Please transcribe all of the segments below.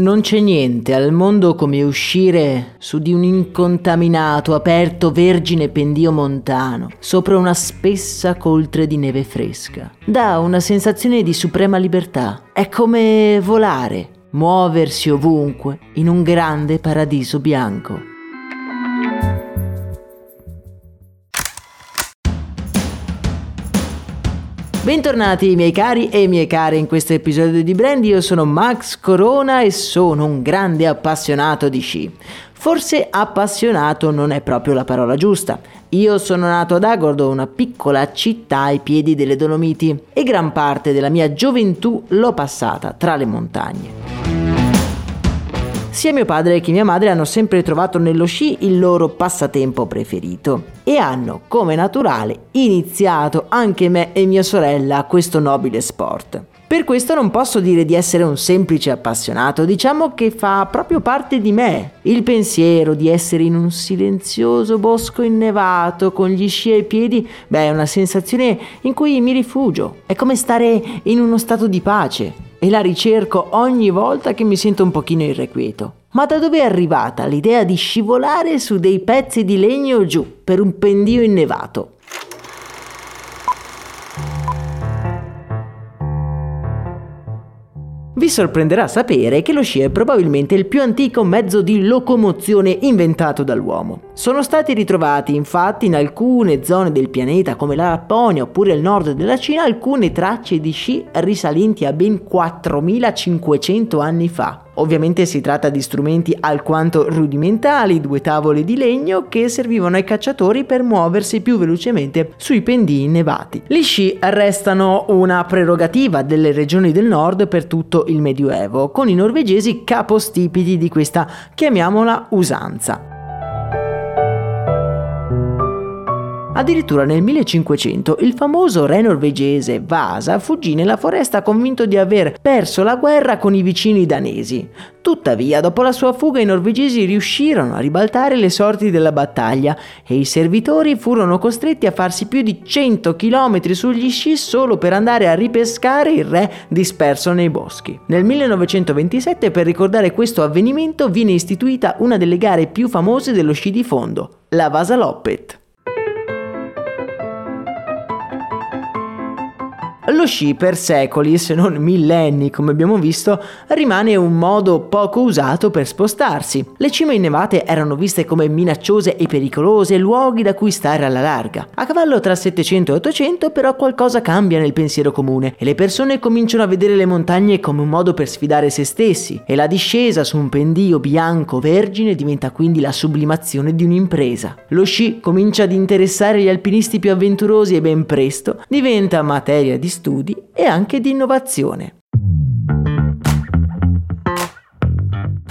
Non c'è niente al mondo come uscire su di un incontaminato, aperto, vergine pendio montano, sopra una spessa coltre di neve fresca. Dà una sensazione di suprema libertà. È come volare, muoversi ovunque, in un grande paradiso bianco. Bentornati miei cari e miei care in questo episodio di Brand, io sono Max Corona e sono un grande appassionato di sci. Forse appassionato non è proprio la parola giusta. Io sono nato ad Agordo, una piccola città ai piedi delle Dolomiti, e gran parte della mia gioventù l'ho passata tra le montagne. Sia mio padre che mia madre hanno sempre trovato nello sci il loro passatempo preferito e hanno, come naturale, iniziato anche me e mia sorella a questo nobile sport. Per questo non posso dire di essere un semplice appassionato, diciamo che fa proprio parte di me. Il pensiero di essere in un silenzioso bosco innevato con gli sci ai piedi, beh, è una sensazione in cui mi rifugio. È come stare in uno stato di pace e la ricerco ogni volta che mi sento un pochino irrequieto. Ma da dove è arrivata l'idea di scivolare su dei pezzi di legno giù per un pendio innevato? Sorprenderà sapere che lo sci è probabilmente il più antico mezzo di locomozione inventato dall'uomo. Sono stati ritrovati infatti in alcune zone del pianeta come la Lapponia oppure il nord della Cina alcune tracce di sci risalenti a ben 4500 anni fa. Ovviamente si tratta di strumenti alquanto rudimentali, due tavole di legno che servivano ai cacciatori per muoversi più velocemente sui pendii innevati. Gli sci restano una prerogativa delle regioni del nord per tutto il Medioevo, con i norvegesi capostipiti di questa, chiamiamola, usanza. Addirittura nel 1500 il famoso re norvegese Vasa fuggì nella foresta convinto di aver perso la guerra con i vicini danesi. Tuttavia, dopo la sua fuga i norvegesi riuscirono a ribaltare le sorti della battaglia e i servitori furono costretti a farsi più di 100 km sugli sci solo per andare a ripescare il re disperso nei boschi. Nel 1927 per ricordare questo avvenimento viene istituita una delle gare più famose dello sci di fondo, la Vasaloppet. Lo sci per secoli, se non millenni come abbiamo visto, rimane un modo poco usato per spostarsi. Le cime innevate erano viste come minacciose e pericolose, luoghi da cui stare alla larga. A cavallo tra 700 e 800 però qualcosa cambia nel pensiero comune e le persone cominciano a vedere le montagne come un modo per sfidare se stessi e la discesa su un pendio bianco vergine diventa quindi la sublimazione di un'impresa. Lo sci comincia ad interessare gli alpinisti più avventurosi e ben presto diventa materia di studi e anche di innovazione.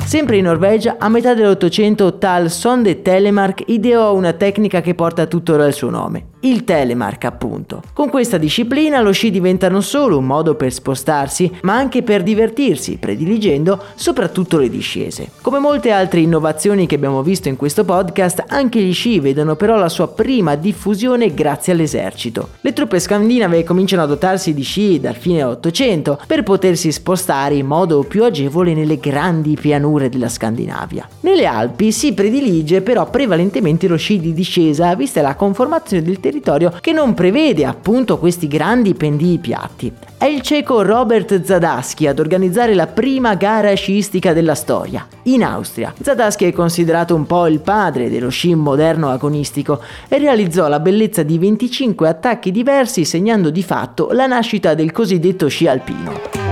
Sempre in Norvegia, a metà dell'Ottocento, tal Sonde Telemark ideò una tecnica che porta tuttora il suo nome, il telemark appunto. Con questa disciplina lo sci diventa non solo un modo per spostarsi, ma anche per divertirsi, prediligendo soprattutto le discese. Come molte altre innovazioni che abbiamo visto in questo podcast, anche gli sci vedono però la sua prima diffusione grazie all'esercito. Le truppe scandinave cominciano a dotarsi di sci dal fine 800 per potersi spostare in modo più agevole nelle grandi pianure della Scandinavia. Nelle Alpi si predilige però prevalentemente lo sci di discesa, vista la conformazione del territorio che non prevede appunto questi grandi pendii piatti. È il ceco Robert Zadaschi ad organizzare la prima gara sciistica della storia, in Austria. Zadaschi è considerato un po' il padre dello sci moderno agonistico e realizzò la bellezza di 25 attacchi diversi segnando di fatto la nascita del cosiddetto sci alpino.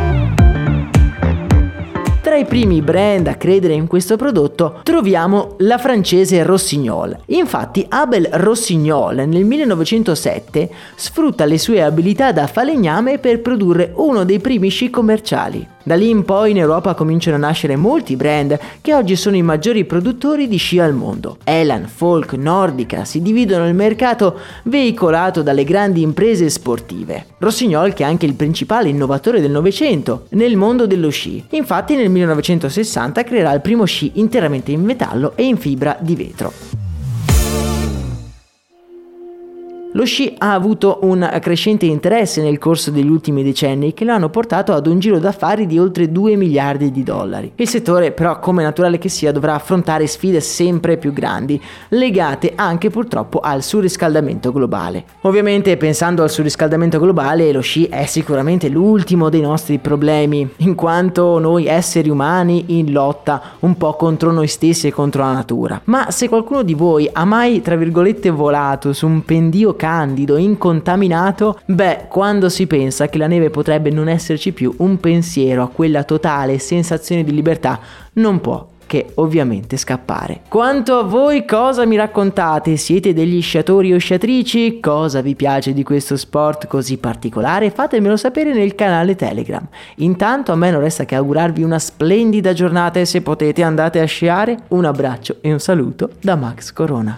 I primi brand a credere in questo prodotto troviamo la francese Rossignol. Infatti Abel Rossignol nel 1907 sfrutta le sue abilità da falegname per produrre uno dei primi sci commerciali. Da lì in poi in Europa cominciano a nascere molti brand che oggi sono i maggiori produttori di sci al mondo. Elan, Folk, Nordica si dividono il mercato veicolato dalle grandi imprese sportive. Rossignol che è anche il principale innovatore del Novecento nel mondo dello sci. Infatti nel 1960 creerà il primo sci interamente in metallo e in fibra di vetro. Lo sci ha avuto un crescente interesse nel corso degli ultimi decenni che lo hanno portato ad un giro d'affari di oltre 2 miliardi di dollari. Il settore però, come naturale che sia, dovrà affrontare sfide sempre più grandi, legate anche purtroppo al surriscaldamento globale. Ovviamente pensando al surriscaldamento globale, lo sci è sicuramente l'ultimo dei nostri problemi, in quanto noi esseri umani in lotta un po' contro noi stessi e contro la natura. Ma se qualcuno di voi ha mai, tra virgolette, volato su un pendio candido, incontaminato, beh, quando si pensa che la neve potrebbe non esserci più, un pensiero a quella totale sensazione di libertà non può che ovviamente scappare. Quanto a voi cosa mi raccontate? Siete degli sciatori o sciatrici? Cosa vi piace di questo sport così particolare? Fatemelo sapere nel canale Telegram. Intanto a me non resta che augurarvi una splendida giornata e se potete andate a sciare. Un abbraccio e un saluto da Max Corona.